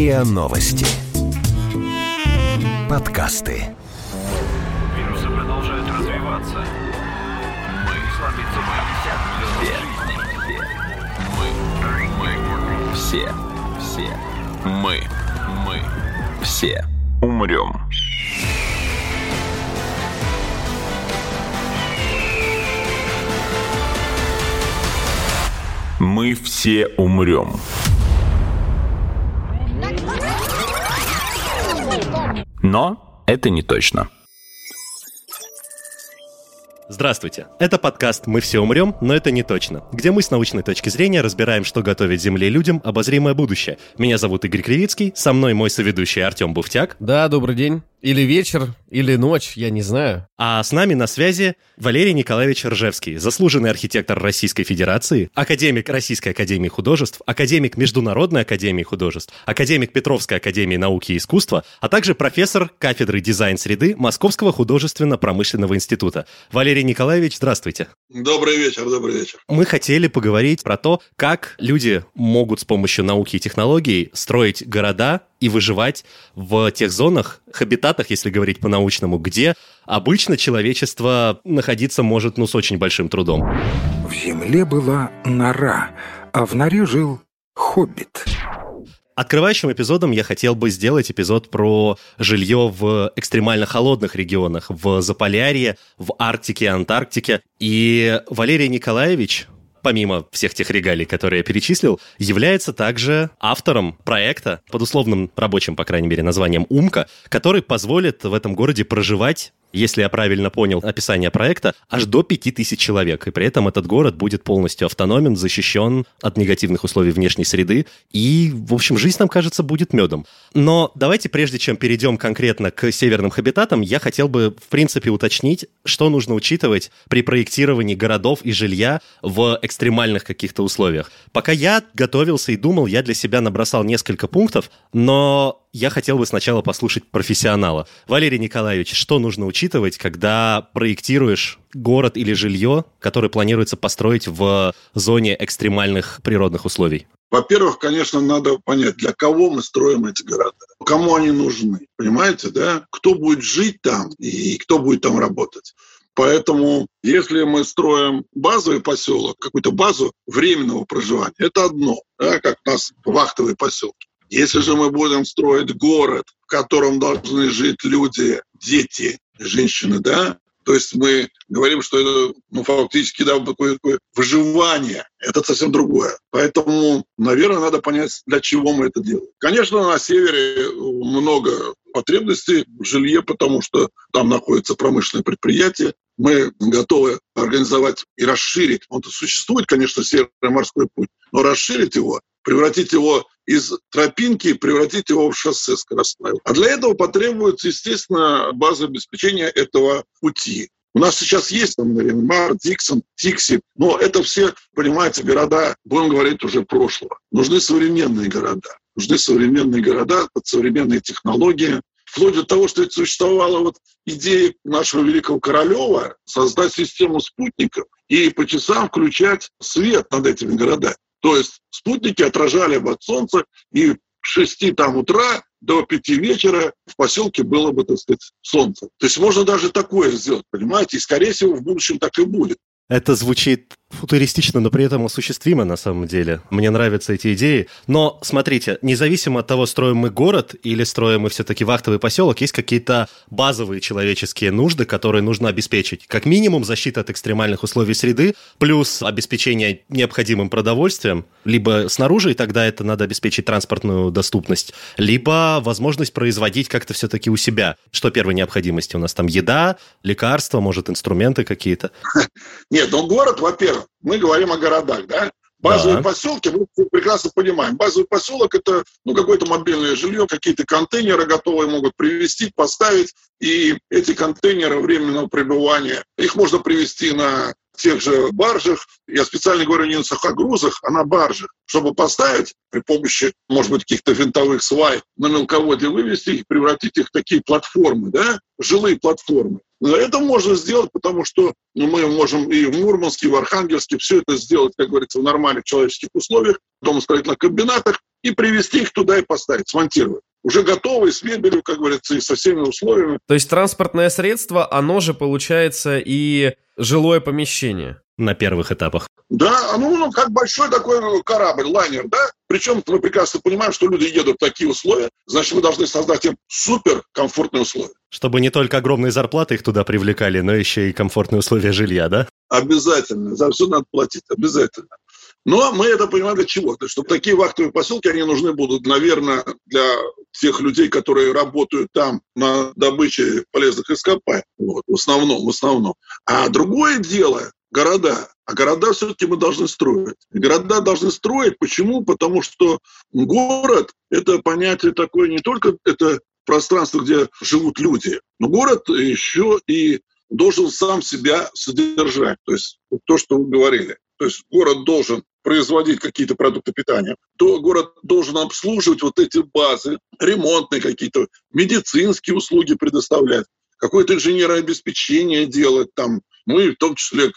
РИА Новости. Подкасты. Вирусы продолжают развиваться. Мы слабится Мы, мы, все, все, мы, мы, все умрем. Мы все умрем. Но это не точно. Здравствуйте. Это подкаст «Мы все умрем, но это не точно», где мы с научной точки зрения разбираем, что готовит Земле людям обозримое будущее. Меня зовут Игорь Кривицкий, со мной мой соведущий Артем Буфтяк. Да, добрый день. Или вечер, или ночь, я не знаю. А с нами на связи Валерий Николаевич Ржевский, заслуженный архитектор Российской Федерации, академик Российской Академии Художеств, академик Международной Академии Художеств, академик Петровской Академии Науки и Искусства, а также профессор кафедры дизайн-среды Московского художественно-промышленного института. Валерий Николаевич, здравствуйте. Добрый вечер, добрый вечер. Мы хотели поговорить про то, как люди могут с помощью науки и технологий строить города и выживать в тех зонах, хабитатах, если говорить по-научному, где обычно человечество находиться может, ну, с очень большим трудом. В земле была нора, а в норе жил хоббит. Открывающим эпизодом я хотел бы сделать эпизод про жилье в экстремально холодных регионах, в Заполярье, в Арктике, Антарктике. И Валерий Николаевич, помимо всех тех регалий, которые я перечислил, является также автором проекта под условным рабочим, по крайней мере, названием «Умка», который позволит в этом городе проживать если я правильно понял описание проекта, аж до 5000 человек. И при этом этот город будет полностью автономен, защищен от негативных условий внешней среды. И, в общем, жизнь нам, кажется, будет медом. Но давайте, прежде чем перейдем конкретно к северным хабитатам, я хотел бы, в принципе, уточнить, что нужно учитывать при проектировании городов и жилья в экстремальных каких-то условиях. Пока я готовился и думал, я для себя набросал несколько пунктов, но я хотел бы сначала послушать профессионала. Валерий Николаевич, что нужно учитывать, когда проектируешь город или жилье, которое планируется построить в зоне экстремальных природных условий? Во-первых, конечно, надо понять, для кого мы строим эти города, кому они нужны, понимаете, да? Кто будет жить там и кто будет там работать. Поэтому, если мы строим базовый поселок, какую-то базу временного проживания, это одно, да, как у нас вахтовые поселки. Если же мы будем строить город, в котором должны жить люди, дети, женщины, да, то есть мы говорим, что это ну, фактически да, такое, такое выживание. Это совсем другое. Поэтому, наверное, надо понять, для чего мы это делаем. Конечно, на севере много потребностей в жилье, потому что там находится промышленное предприятие. Мы готовы организовать и расширить. Он существует, конечно, Северный морской путь, но расширить его превратить его из тропинки, превратить его в шоссе скоростное. А для этого потребуется, естественно, база обеспечения этого пути. У нас сейчас есть, там, наверное, Мар, Диксон, Тикси, но это все, понимаете, города, будем говорить, уже прошлого. Нужны современные города. Нужны современные города под современные технологии. Вплоть до того, что это существовала вот идея нашего великого Королева создать систему спутников и по часам включать свет над этими городами. То есть спутники отражали бы от Солнца, и в 6 там утра до 5 вечера в поселке было бы, так сказать, солнце. То есть можно даже такое сделать, понимаете? И, скорее всего, в будущем так и будет. Это звучит футуристично, но при этом осуществимо на самом деле. Мне нравятся эти идеи. Но смотрите, независимо от того, строим мы город или строим мы все-таки вахтовый поселок, есть какие-то базовые человеческие нужды, которые нужно обеспечить. Как минимум защита от экстремальных условий среды, плюс обеспечение необходимым продовольствием, либо снаружи, и тогда это надо обеспечить транспортную доступность, либо возможность производить как-то все-таки у себя. Что первой необходимости? У нас там еда, лекарства, может, инструменты какие-то? Нет, ну город, во-первых, мы говорим о городах, да? Базовые да. поселки, мы прекрасно понимаем. Базовый поселок это ну, какое-то мобильное жилье, какие-то контейнеры готовые могут привезти, поставить. И эти контейнеры временного пребывания, их можно привезти на тех же баржах, я специально говорю не на сухогрузах, а на баржах, чтобы поставить при помощи, может быть, каких-то винтовых свай на мелководье вывести их, превратить их в такие платформы, да, жилые платформы. Это можно сделать, потому что ну, мы можем и в Мурманске, и в Архангельске все это сделать, как говорится, в нормальных человеческих условиях, в домостроительных комбинатах. и привезти их туда и поставить, смонтировать. Уже готовые, с мебелью, как говорится, и со всеми условиями. То есть транспортное средство, оно же получается и жилое помещение на первых этапах. Да, ну, ну, как большой такой корабль, лайнер, да? Причем мы прекрасно понимаем, что люди едут в такие условия, значит, мы должны создать им супер комфортные условия. Чтобы не только огромные зарплаты их туда привлекали, но еще и комфортные условия жилья, да? Обязательно. За все надо платить. Обязательно. Но мы это понимаем для чего? То есть, чтобы такие вахтовые поселки, они нужны будут, наверное, для тех людей, которые работают там на добыче полезных ископаемых. Вот, в основном, в основном. А другое дело, города. А города все-таки мы должны строить. города должны строить. Почему? Потому что город – это понятие такое не только это пространство, где живут люди, но город еще и должен сам себя содержать. То есть то, что вы говорили. То есть город должен производить какие-то продукты питания, то город должен обслуживать вот эти базы, ремонтные какие-то, медицинские услуги предоставлять какое-то инженерное обеспечение делать там, ну и в том числе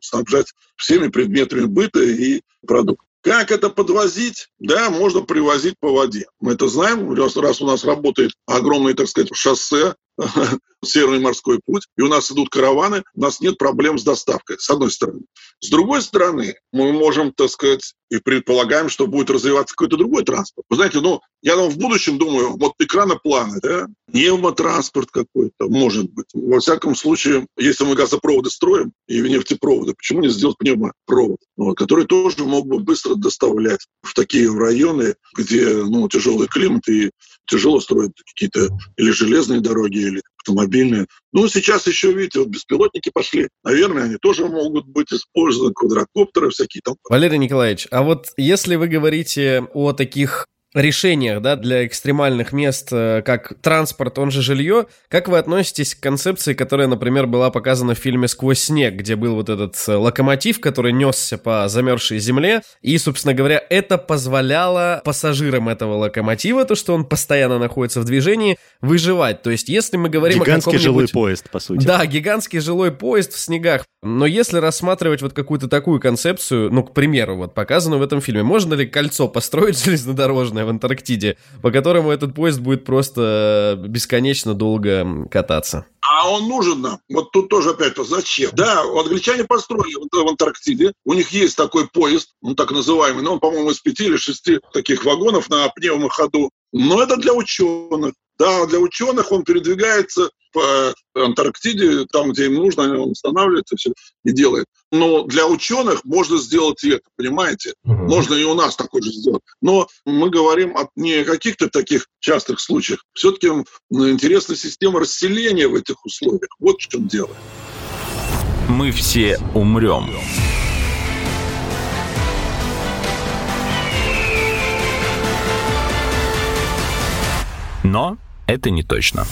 снабжать всеми предметами быта и продуктов. Как это подвозить? Да, можно привозить по воде. Мы это знаем, раз, раз у нас работает огромное, так сказать, шоссе, Северный морской путь, и у нас идут караваны, у нас нет проблем с доставкой, с одной стороны. С другой стороны, мы можем, так сказать, и предполагаем, что будет развиваться какой-то другой транспорт. Вы знаете, ну, я там в будущем думаю, вот экранопланы, да, пневмотранспорт какой-то, может быть. Во всяком случае, если мы газопроводы строим и нефтепроводы, почему не сделать пневмопровод, вот, который тоже мог бы быстро доставлять в такие районы, где ну, тяжелый климат и тяжело строить какие-то или железные дороги, или автомобильные. Ну, сейчас еще, видите, вот беспилотники пошли. Наверное, они тоже могут быть использованы, квадрокоптеры всякие там. Валерий Николаевич, а вот если вы говорите о таких решениях да, для экстремальных мест, э, как транспорт, он же жилье. Как вы относитесь к концепции, которая, например, была показана в фильме «Сквозь снег», где был вот этот э, локомотив, который несся по замерзшей земле, и, собственно говоря, это позволяло пассажирам этого локомотива, то, что он постоянно находится в движении, выживать. То есть, если мы говорим гигантский о жилой поезд, по сути. Да, гигантский жилой поезд в снегах. Но если рассматривать вот какую-то такую концепцию, ну, к примеру, вот показанную в этом фильме, можно ли кольцо построить железнодорожное в Антарктиде, по которому этот поезд будет просто бесконечно долго кататься. А он нужен нам. Вот тут тоже опять то зачем? Да, англичане построили в Антарктиде. У них есть такой поезд, он так называемый, но он, по-моему, из пяти или шести таких вагонов на пневмоходу. Но это для ученых. Да, для ученых он передвигается по Антарктиде, там, где им нужно, он останавливается все и делает. Но для ученых можно сделать и это, понимаете? Угу. Можно и у нас такое же сделать. Но мы говорим о не каких-то таких частых случаях. Все-таки интересна система расселения в этих условиях. Вот в чем дело. Мы все умрем. Но это не точно.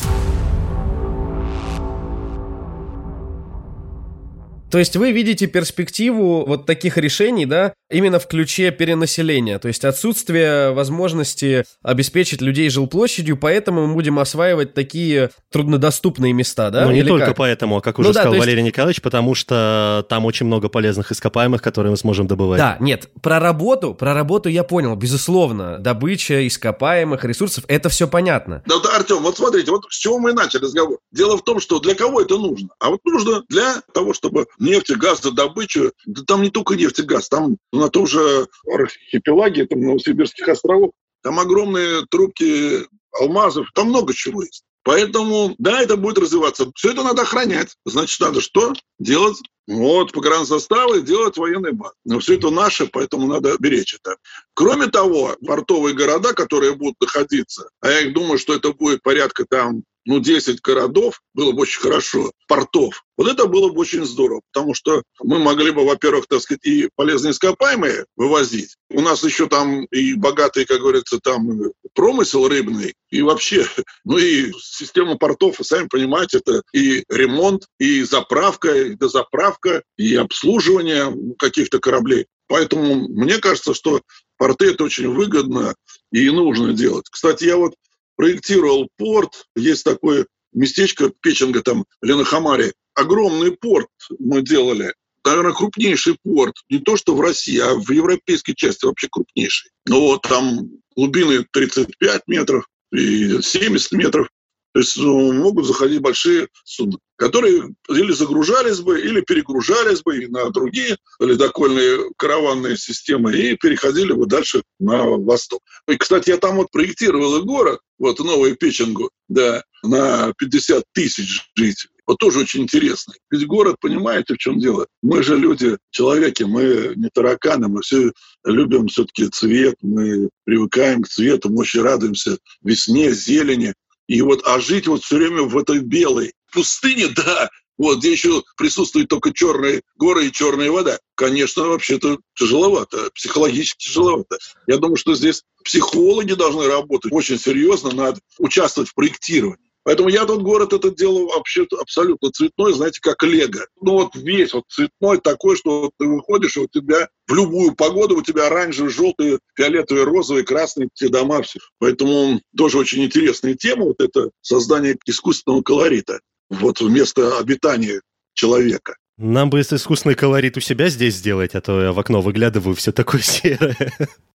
То есть вы видите перспективу вот таких решений, да, именно в ключе перенаселения, то есть отсутствие возможности обеспечить людей жилплощадью, поэтому мы будем осваивать такие труднодоступные места, да? Ну, не Или только как? поэтому, а как уже Ну да, сказал есть- Валерий Николаевич, потому что там очень много полезных ископаемых, которые мы сможем добывать. Да, нет, про работу, про работу я понял, безусловно, добыча ископаемых ресурсов, это все понятно. Да, да, Артем, вот смотрите, вот с чего мы и начали разговор. Дело в том, что для кого это нужно? А вот нужно для того, чтобы нефть и газ за добычу, да там не только нефть и газ, там на том же архипелаге, там Новосибирских островов, там огромные трубки алмазов, там много чего есть. Поэтому, да, это будет развиваться. Все это надо охранять. Значит, надо что? Делать вот, погранзаставы, делать военный баз. Но все это наше, поэтому надо беречь это. Кроме того, портовые города, которые будут находиться, а я думаю, что это будет порядка там ну, 10 городов, было бы очень хорошо, портов. Вот это было бы очень здорово, потому что мы могли бы, во-первых, так сказать, и полезные ископаемые вывозить. У нас еще там и богатый, как говорится, там промысел рыбный, и вообще, ну и система портов, вы сами понимаете, это и ремонт, и заправка, и дозаправка, и обслуживание каких-то кораблей. Поэтому мне кажется, что порты это очень выгодно и нужно делать. Кстати, я вот проектировал порт, есть такое местечко Печенга, там, Ленахамаре. Огромный порт мы делали. наверное, крупнейший порт, не то что в России, а в европейской части вообще крупнейший. Ну вот там глубины 35 метров и 70 метров. То есть ну, могут заходить большие суда, которые или загружались бы, или перегружались бы на другие ледокольные караванные системы и переходили бы дальше на восток. И, кстати, я там вот проектировал и город, вот Новую Печенгу, да, на 50 тысяч жителей. Вот тоже очень интересно. Ведь город, понимаете, в чем дело? Мы же люди, человеки, мы не тараканы, мы все любим все-таки цвет, мы привыкаем к цвету, мы очень радуемся весне, зелени. И вот, а жить вот все время в этой белой пустыне, да, вот, где еще присутствуют только черные горы и черная вода. Конечно, вообще-то тяжеловато, психологически тяжеловато. Я думаю, что здесь психологи должны работать очень серьезно, надо участвовать в проектировании. Поэтому я тот город этот делал вообще абсолютно цветной, знаете, как лего. Ну вот весь вот цветной такой, что вот ты выходишь, и у тебя в любую погоду у тебя оранжевые, желтые, фиолетовые, розовые, красные те дома все. Поэтому тоже очень интересная тема, вот это создание искусственного колорита вот вместо обитания человека. Нам бы искусственный колорит у себя здесь сделать, а то я в окно выглядываю, все такое серое.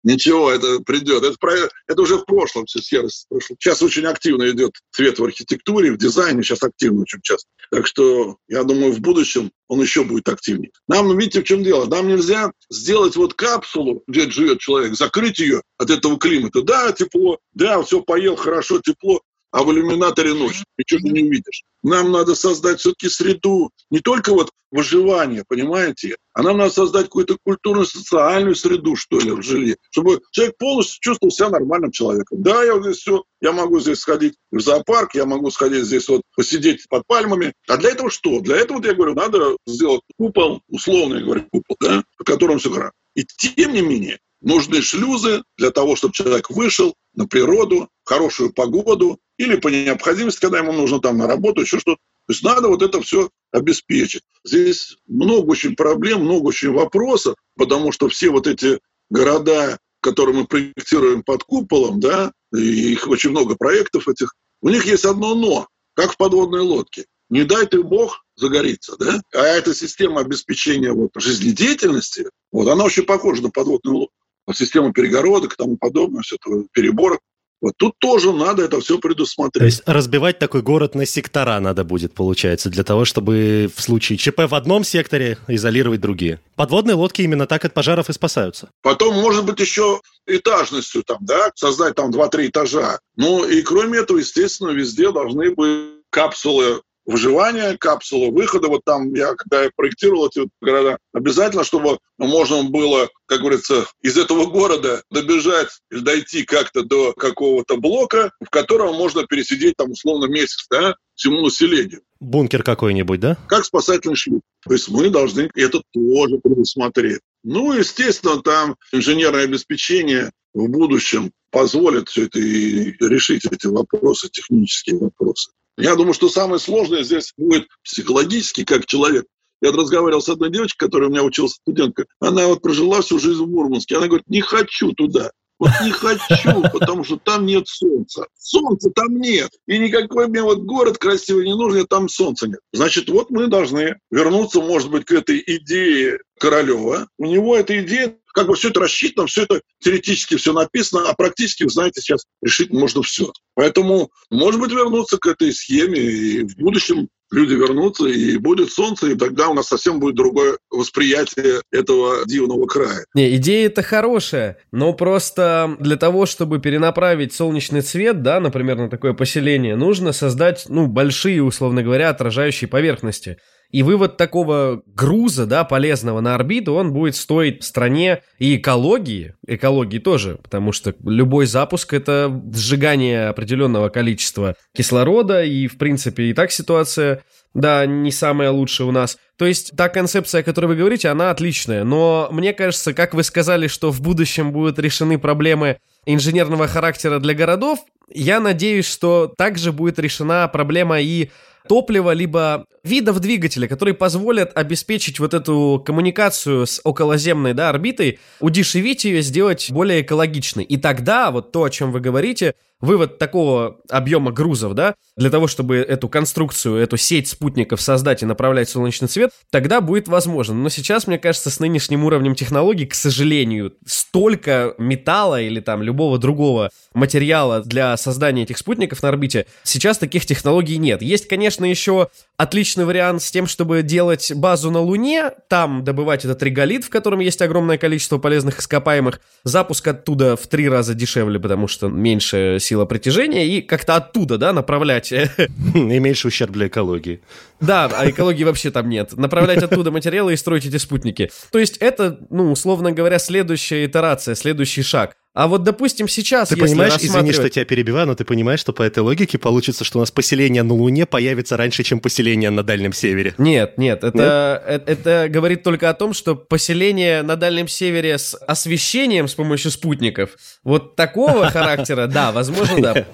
Ничего, это придет. Это, про, это уже в прошлом все серость. Прошлом. Сейчас очень активно идет цвет в архитектуре, в дизайне, сейчас активно очень часто. Так что, я думаю, в будущем он еще будет активнее. Нам, видите, в чем дело? Нам нельзя сделать вот капсулу, где живет человек, закрыть ее от этого климата. Да, тепло, да, все поел, хорошо, тепло, а в иллюминаторе ночь, ничего не увидишь. Нам надо создать все-таки среду, не только вот выживание, понимаете, а нам надо создать какую-то культурную, социальную среду, что ли, в жилье, чтобы человек полностью чувствовал себя нормальным человеком. Да, я вот здесь все, я могу здесь сходить в зоопарк, я могу сходить здесь вот посидеть под пальмами. А для этого что? Для этого, вот я говорю, надо сделать купол, условно я говорю, купол, да, по которому все хорошо. И тем не менее, нужны шлюзы для того, чтобы человек вышел на природу, хорошую погоду, или по необходимости, когда ему нужно там на работу, еще что-то. То есть надо вот это все обеспечить. Здесь много очень проблем, много очень вопросов, потому что все вот эти города, которые мы проектируем под куполом, да, их очень много проектов этих, у них есть одно «но», как в подводной лодке. Не дай ты бог загорится, да? А эта система обеспечения вот, жизнедеятельности, вот, она очень похожа на подводную лодку. Вот система перегородок и тому подобное, все это переборок. Вот тут тоже надо это все предусмотреть. То есть разбивать такой город на сектора надо будет, получается, для того, чтобы в случае ЧП в одном секторе изолировать другие. Подводные лодки именно так от пожаров и спасаются. Потом, может быть, еще этажностью там, да, создать там 2-3 этажа. Ну и кроме этого, естественно, везде должны быть капсулы выживания, капсулы выхода. Вот там я, когда я проектировал эти города, обязательно, чтобы можно было, как говорится, из этого города добежать или дойти как-то до какого-то блока, в котором можно пересидеть там условно месяц, да, всему населению. Бункер какой-нибудь, да? Как спасательный шлюп. То есть мы должны это тоже предусмотреть. Ну, естественно, там инженерное обеспечение в будущем позволит все это и решить эти вопросы, технические вопросы. Я думаю, что самое сложное здесь будет психологически, как человек. Я разговаривал с одной девочкой, которая у меня училась студентка. Она вот прожила всю жизнь в Мурманске. Она говорит, не хочу туда. Вот не хочу, потому что там нет солнца. Солнца там нет. И никакой мне вот город красивый не нужен, там солнца нет. Значит, вот мы должны вернуться, может быть, к этой идее Королева. У него эта идея, как бы все это рассчитано, все это теоретически все написано, а практически, вы знаете, сейчас решить можно все. Поэтому, может быть, вернуться к этой схеме и в будущем люди вернутся, и будет солнце, и тогда у нас совсем будет другое восприятие этого дивного края. Не, идея это хорошая, но просто для того, чтобы перенаправить солнечный цвет, да, например, на такое поселение, нужно создать, ну, большие, условно говоря, отражающие поверхности. И вывод такого груза, да, полезного на орбиту, он будет стоить стране и экологии, экологии тоже, потому что любой запуск — это сжигание определенного количества кислорода, и, в принципе, и так ситуация, да, не самая лучшая у нас. То есть та концепция, о которой вы говорите, она отличная, но мне кажется, как вы сказали, что в будущем будут решены проблемы инженерного характера для городов, я надеюсь, что также будет решена проблема и топлива, либо видов двигателя, которые позволят обеспечить вот эту коммуникацию с околоземной да, орбитой, удешевить ее, сделать более экологичной. И тогда вот то, о чем вы говорите, вывод такого объема грузов, да, для того, чтобы эту конструкцию, эту сеть спутников создать и направлять солнечный свет, тогда будет возможно. Но сейчас, мне кажется, с нынешним уровнем технологий, к сожалению, столько металла или там любого другого материала для создания этих спутников на орбите, сейчас таких технологий нет. Есть, конечно, еще отличный вариант с тем, чтобы делать базу на Луне, там добывать этот реголит, в котором есть огромное количество полезных ископаемых, запуск оттуда в три раза дешевле, потому что меньше сила притяжения, и как-то оттуда, да, направлять... И меньше ущерб для экологии. Да, а экологии вообще там нет. Направлять оттуда материалы и строить эти спутники. То есть это, ну, условно говоря, следующая итерация, следующий шаг. А вот, допустим, сейчас, Ты понимаешь, извини, что тебя перебиваю, но ты понимаешь, что по этой логике получится, что у нас поселение на Луне появится раньше, чем поселение на Дальнем Севере. Нет, нет, это, нет? это, это говорит только о том, что поселение на Дальнем Севере с освещением с помощью спутников, вот такого характера, да, возможно, да.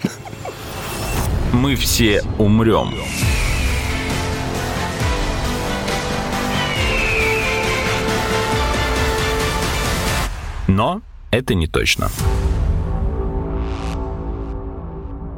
Мы все умрем. Но это не точно.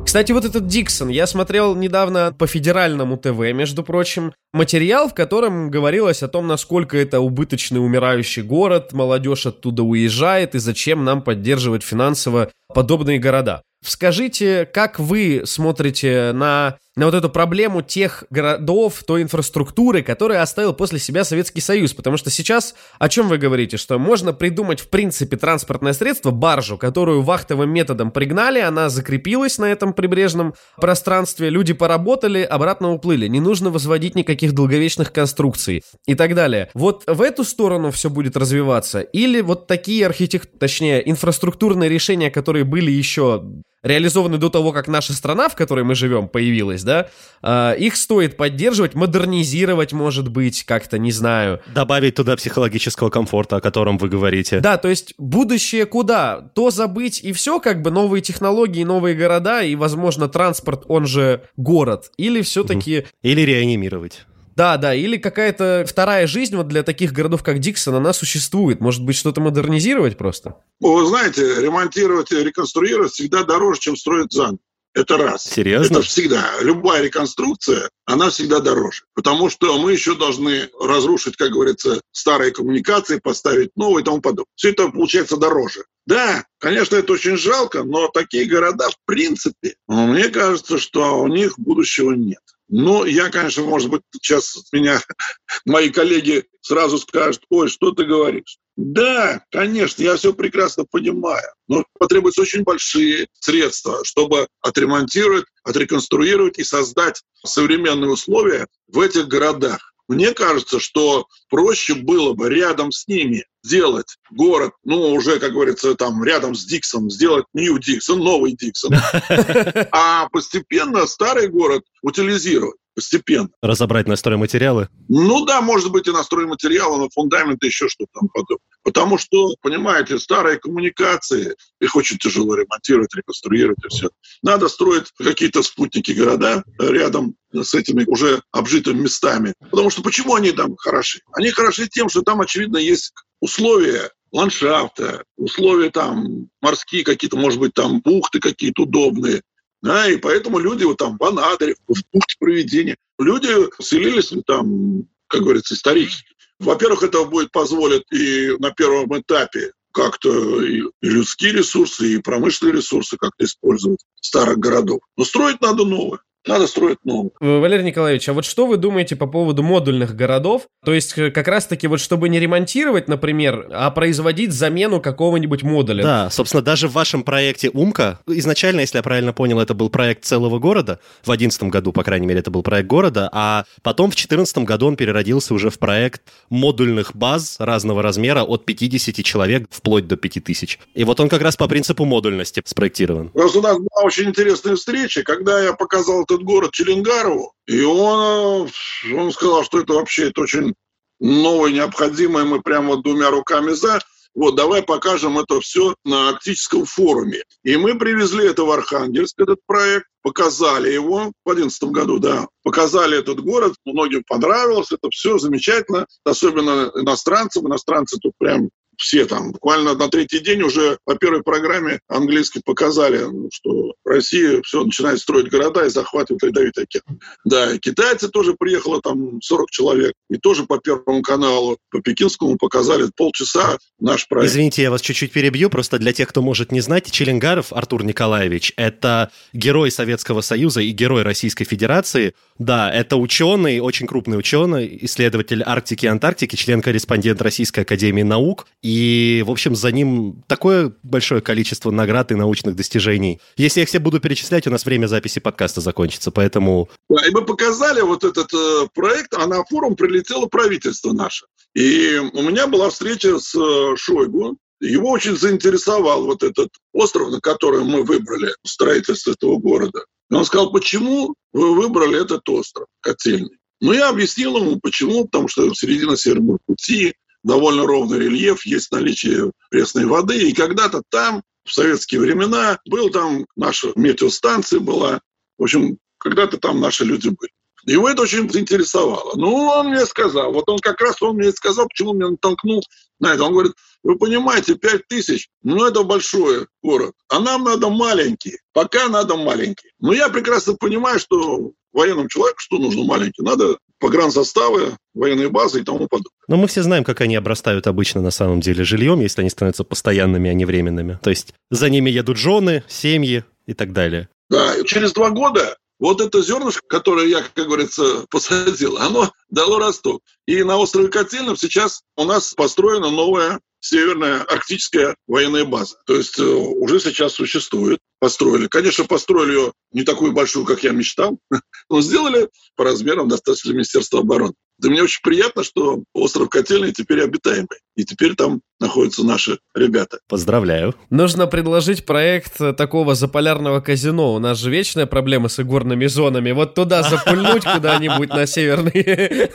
Кстати, вот этот Диксон, я смотрел недавно по федеральному ТВ, между прочим, материал, в котором говорилось о том, насколько это убыточный умирающий город, молодежь оттуда уезжает и зачем нам поддерживать финансово подобные города. Скажите, как вы смотрите на, на вот эту проблему тех городов, той инфраструктуры, которую оставил после себя Советский Союз? Потому что сейчас о чем вы говорите? Что можно придумать, в принципе, транспортное средство, баржу, которую вахтовым методом пригнали, она закрепилась на этом прибрежном пространстве, люди поработали, обратно уплыли. Не нужно возводить никаких долговечных конструкций и так далее. Вот в эту сторону все будет развиваться? Или вот такие архитект... точнее, инфраструктурные решения, которые были еще реализованы до того, как наша страна, в которой мы живем, появилась, да, э, их стоит поддерживать, модернизировать, может быть, как-то, не знаю. Добавить туда психологического комфорта, о котором вы говорите. Да, то есть будущее куда? То забыть и все, как бы новые технологии, новые города и, возможно, транспорт, он же город. Или все-таки... Или реанимировать. Да, да, или какая-то вторая жизнь вот для таких городов, как Диксон, она существует. Может быть, что-то модернизировать просто? Вы знаете, ремонтировать и реконструировать всегда дороже, чем строить заново. Это раз. Серьезно? Это всегда. Любая реконструкция, она всегда дороже. Потому что мы еще должны разрушить, как говорится, старые коммуникации, поставить новые и тому подобное. Все это получается дороже. Да, конечно, это очень жалко, но такие города, в принципе, мне кажется, что у них будущего нет. Ну, я, конечно, может быть, сейчас меня мои коллеги сразу скажут, ой, что ты говоришь? Да, конечно, я все прекрасно понимаю, но потребуются очень большие средства, чтобы отремонтировать, отреконструировать и создать современные условия в этих городах. Мне кажется, что проще было бы рядом с ними сделать город, ну, уже, как говорится, там, рядом с Диксом, сделать Нью Диксон, новый Диксон, а постепенно старый город утилизировать постепенно. Разобрать на стройматериалы? Ну да, может быть и на стройматериалы, на фундаменты, еще что-то там подобное. Потому что, понимаете, старые коммуникации, их очень тяжело ремонтировать, реконструировать и все. Надо строить какие-то спутники города рядом с этими уже обжитыми местами. Потому что почему они там хороши? Они хороши тем, что там, очевидно, есть условия ландшафта, условия там морские какие-то, может быть, там бухты какие-то удобные, да, и поэтому люди вот там в Анадыре, в бухте проведения, люди селились там, как говорится, исторически. Во-первых, это будет позволить и на первом этапе как-то и людские ресурсы, и промышленные ресурсы как-то использовать старых городов. Но строить надо новое. Надо строить новое. Валерий Николаевич, а вот что вы думаете по поводу модульных городов? То есть э, как раз-таки вот чтобы не ремонтировать, например, а производить замену какого-нибудь модуля. Да, собственно, даже в вашем проекте «Умка», изначально, если я правильно понял, это был проект целого города, в 2011 году, по крайней мере, это был проект города, а потом в 2014 году он переродился уже в проект модульных баз разного размера от 50 человек вплоть до 5000. И вот он как раз по принципу модульности спроектирован. Просто у нас была очень интересная встреча, когда я показал этот город Челенгарову, и он, э, он сказал, что это вообще это очень новое, необходимое, мы прямо двумя руками за. Вот, давай покажем это все на Арктическом форуме. И мы привезли это в Архангельск, этот проект, показали его в 2011 году, да, показали этот город, многим понравилось, это все замечательно, особенно иностранцам, иностранцы тут прям все там. Буквально на третий день уже по первой программе английской показали, что Россия все начинает строить города и захватывает ледовитый океан. Да, и китайцы тоже приехало там 40 человек. И тоже по Первому каналу, по Пекинскому показали полчаса наш проект. Извините, я вас чуть-чуть перебью. Просто для тех, кто может не знать, Челенгаров Артур Николаевич – это герой Советского Союза и герой Российской Федерации. Да, это ученый, очень крупный ученый, исследователь Арктики и Антарктики, член-корреспондент Российской Академии Наук. И, в общем, за ним такое большое количество наград и научных достижений. Если я их все буду перечислять, у нас время записи подкаста закончится, поэтому... И мы показали вот этот э, проект, а на форум прилетело правительство наше. И у меня была встреча с э, Шойгу, его очень заинтересовал вот этот остров, на который мы выбрали строительство этого города. И он сказал, почему вы выбрали этот остров, котельный? Ну, я объяснил ему, почему, потому что середина Северного пути, довольно ровный рельеф, есть наличие пресной воды, и когда-то там, в советские времена, был там наша метеостанция была, в общем, когда-то там наши люди были. Его это очень заинтересовало. Ну, он мне сказал, вот он как раз он мне сказал, почему меня натолкнул на это. Он говорит, вы понимаете, 5 тысяч, ну это большой город, а нам надо маленький, пока надо маленький. Но я прекрасно понимаю, что военному человеку что нужно маленький? Надо погранзаставы, военные базы и тому подобное. Но мы все знаем, как они обрастают обычно на самом деле жильем, если они становятся постоянными, а не временными. То есть за ними едут жены, семьи и так далее. Да, через два года вот это зернышко, которое я, как говорится, посадил, оно дало росток. И на острове Котельном сейчас у нас построена новая Северная арктическая военная база. То есть э, уже сейчас существует. Построили. Конечно, построили ее не такую большую, как я мечтал, но сделали по размерам достаточно Министерства обороны. Да мне очень приятно, что остров Котельный теперь обитаемый. И теперь там находятся наши ребята. Поздравляю. Нужно предложить проект такого заполярного казино. У нас же вечная проблема с игорными зонами. Вот туда запульнуть куда-нибудь на северный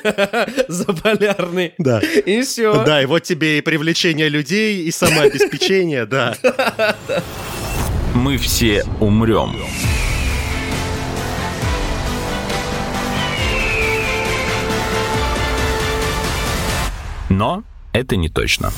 заполярный. Да. И все. Да, и вот тебе и привлечение людей, и самообеспечение, да. Мы все умрем. Но это не точно.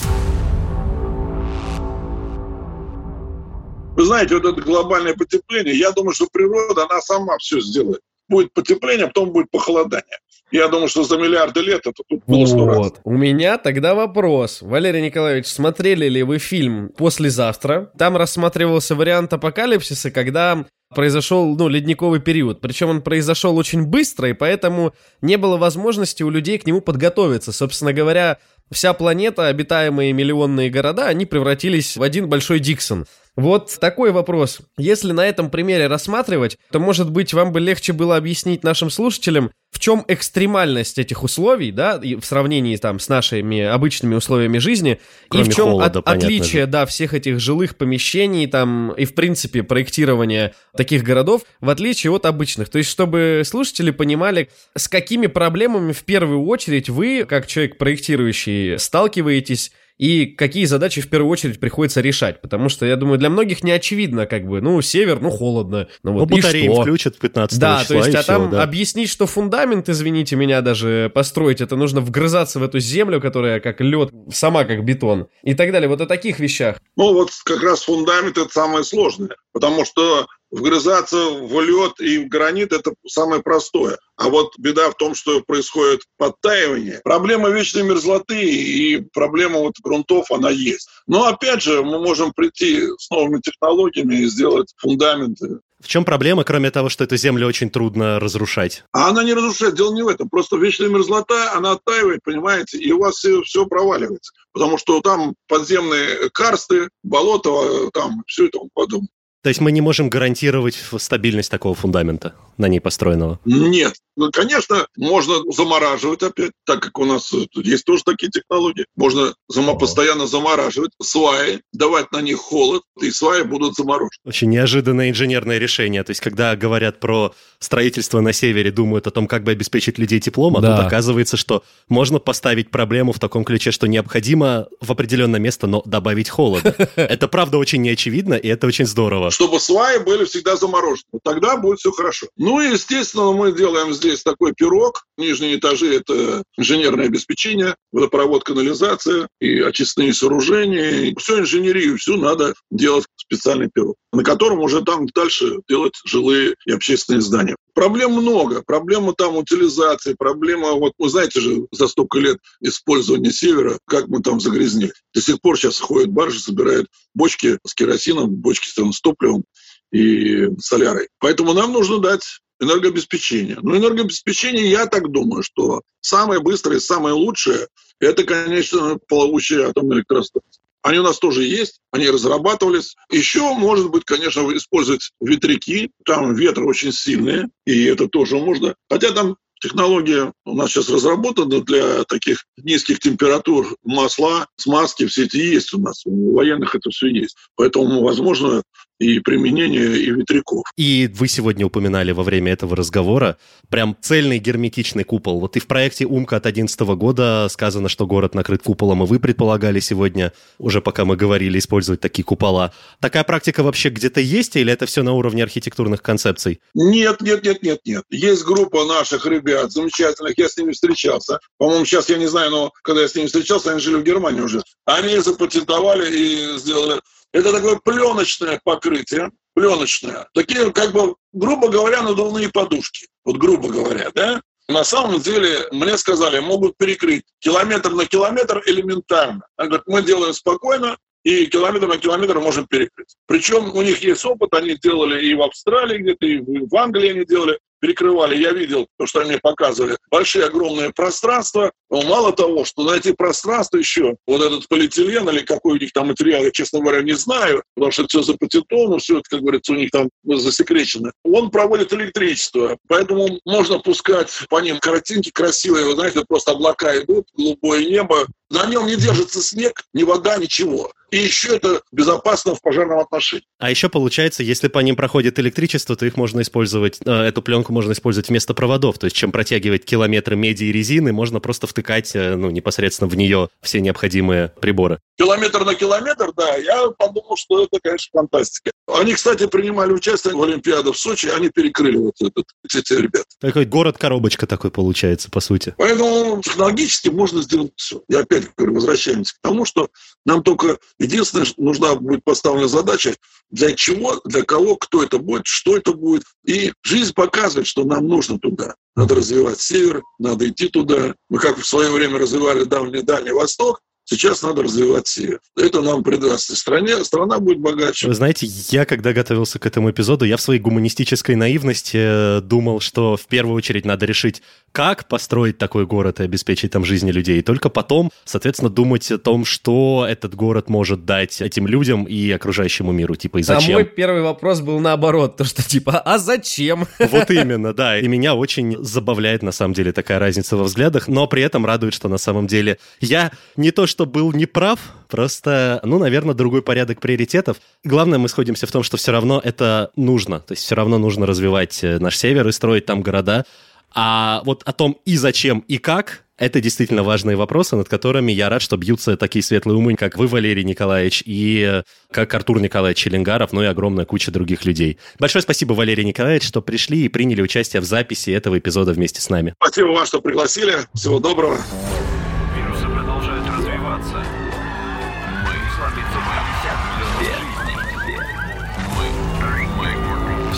Вы знаете, вот это глобальное потепление, я думаю, что природа, она сама все сделает. Будет потепление, а потом будет похолодание. Я думаю, что за миллиарды лет это тут было сто раз. Вот. У меня тогда вопрос. Валерий Николаевич, смотрели ли вы фильм «Послезавтра»? Там рассматривался вариант апокалипсиса, когда произошел, ну, ледниковый период. Причем он произошел очень быстро, и поэтому не было возможности у людей к нему подготовиться. Собственно говоря, вся планета, обитаемые миллионные города, они превратились в один большой Диксон. Вот такой вопрос. Если на этом примере рассматривать, то, может быть, вам бы легче было объяснить нашим слушателям, в чем экстремальность этих условий, да, и в сравнении там с нашими обычными условиями жизни, Кроме и в чем холода, от- отличие, же. да, всех этих жилых помещений там и, в принципе, проектирования таких городов, в отличие от обычных. То есть, чтобы слушатели понимали, с какими проблемами в первую очередь вы, как человек проектирующий, сталкиваетесь и какие задачи в первую очередь приходится решать. Потому что, я думаю, для многих не очевидно, как бы, ну, север, ну, холодно. Ну, Ну, вот, и батареи что? включат 15 Да, числа, то есть, а всё, там да. объяснить, что фундамент, извините меня, даже построить, это нужно вгрызаться в эту землю, которая как лед, сама как бетон и так далее. Вот о таких вещах. Ну, вот как раз фундамент – это самое сложное, потому что вгрызаться в лед и в гранит – это самое простое. А вот беда в том, что происходит подтаивание. Проблема вечной мерзлоты и проблема вот грунтов, она есть. Но опять же, мы можем прийти с новыми технологиями и сделать фундаменты. В чем проблема, кроме того, что эту землю очень трудно разрушать? А она не разрушает, дело не в этом. Просто вечная мерзлота, она оттаивает, понимаете, и у вас все, все проваливается. Потому что там подземные карсты, болото, там все тому подобное. То есть мы не можем гарантировать стабильность такого фундамента, на ней построенного. Нет. Ну, конечно, можно замораживать опять, так как у нас э, тут есть тоже такие технологии. Можно зама- постоянно замораживать сваи, давать на них холод, и сваи будут заморожены. Очень неожиданное инженерное решение. То есть, когда говорят про строительство на севере, думают о том, как бы обеспечить людей теплом, а Да. тут оказывается, что можно поставить проблему в таком ключе, что необходимо в определенное место, но добавить холода. Это правда очень неочевидно, и это очень здорово. Чтобы сваи были всегда заморожены. Вот тогда будет все хорошо. Ну и, естественно, мы делаем здесь такой пирог. Нижние этажи – это инженерное обеспечение, водопровод, канализация и очистные сооружения. Всю инженерию, всю надо делать специальный пирог, на котором уже там дальше делать жилые и общественные здания. Проблем много. Проблема там утилизации, проблема, вот вы знаете же, за столько лет использования севера, как мы там загрязнили. До сих пор сейчас ходят баржи, собирают бочки с керосином, бочки там, с топливом и солярой. Поэтому нам нужно дать энергообеспечение. Но энергообеспечение, я так думаю, что самое быстрое самое лучшее – это, конечно, плавучие атомные электростанции. Они у нас тоже есть, они разрабатывались. Еще, может быть, конечно, использовать ветряки. Там ветры очень сильные, и это тоже можно. Хотя там Технология у нас сейчас разработана для таких низких температур. Масла, смазки, все эти есть у нас. У военных это все есть. Поэтому, возможно, и применение и ветряков. И вы сегодня упоминали во время этого разговора прям цельный герметичный купол. Вот и в проекте «Умка» от 2011 года сказано, что город накрыт куполом, и вы предполагали сегодня, уже пока мы говорили, использовать такие купола. Такая практика вообще где-то есть, или это все на уровне архитектурных концепций? Нет, нет, нет, нет, нет. Есть группа наших ребят замечательных, я с ними встречался. По-моему, сейчас я не знаю, но когда я с ними встречался, они жили в Германии уже. Они запатентовали и сделали это такое пленочное покрытие, пленочное. Такие, как бы, грубо говоря, надувные подушки. Вот грубо говоря, да? На самом деле, мне сказали, могут перекрыть километр на километр элементарно. Они говорят, мы делаем спокойно, и километр на километр можем перекрыть. Причем у них есть опыт, они делали и в Австралии где-то, и в Англии они делали перекрывали, я видел то, что они мне показывали, большие огромные пространства. Но мало того, что на эти пространства еще вот этот полиэтилен или какой у них там материал, я, честно говоря, не знаю, потому что все запатентовано, все это, как говорится, у них там засекречено. Он проводит электричество, поэтому можно пускать по ним картинки красивые, вы знаете, просто облака идут, голубое небо, на нем не держится снег, ни вода, ничего. И еще это безопасно в пожарном отношении. А еще получается, если по ним проходит электричество, то их можно использовать, э, эту пленку можно использовать вместо проводов. То есть, чем протягивать километры меди и резины, можно просто втыкать э, ну, непосредственно в нее все необходимые приборы. Километр на километр, да, я подумал, что это, конечно, фантастика. Они, кстати, принимали участие в Олимпиаде в Сочи, они перекрыли вот этот, эти ребят. Такой город-коробочка такой получается, по сути. Поэтому технологически можно сделать все. Я опять говорю, возвращаемся к тому, что нам только единственное, нужна будет поставлена задача, для чего, для кого, кто это будет, что это будет. И жизнь показывает, что нам нужно туда. Надо развивать север, надо идти туда. Мы как в свое время развивали Дальний Дальний Восток, Сейчас надо развивать север. Это нам придаст и стране, страна будет богаче. Вы знаете, я когда готовился к этому эпизоду, я в своей гуманистической наивности э, думал, что в первую очередь надо решить, как построить такой город и обеспечить там жизни людей. И только потом, соответственно, думать о том, что этот город может дать этим людям и окружающему миру. Типа, и зачем? А мой первый вопрос был наоборот, то что типа, а зачем? Вот именно, да. И меня очень забавляет, на самом деле, такая разница во взглядах, но при этом радует, что на самом деле я не то, что что был неправ, просто, ну, наверное, другой порядок приоритетов. Главное, мы сходимся в том, что все равно это нужно. То есть все равно нужно развивать э, наш север и строить там города. А вот о том и зачем, и как, это действительно важные вопросы, над которыми я рад, что бьются такие светлые умы, как вы, Валерий Николаевич, и э, как Артур Николаевич Челенгаров, ну и огромная куча других людей. Большое спасибо, Валерий Николаевич, что пришли и приняли участие в записи этого эпизода вместе с нами. Спасибо вам, что пригласили. Всего доброго.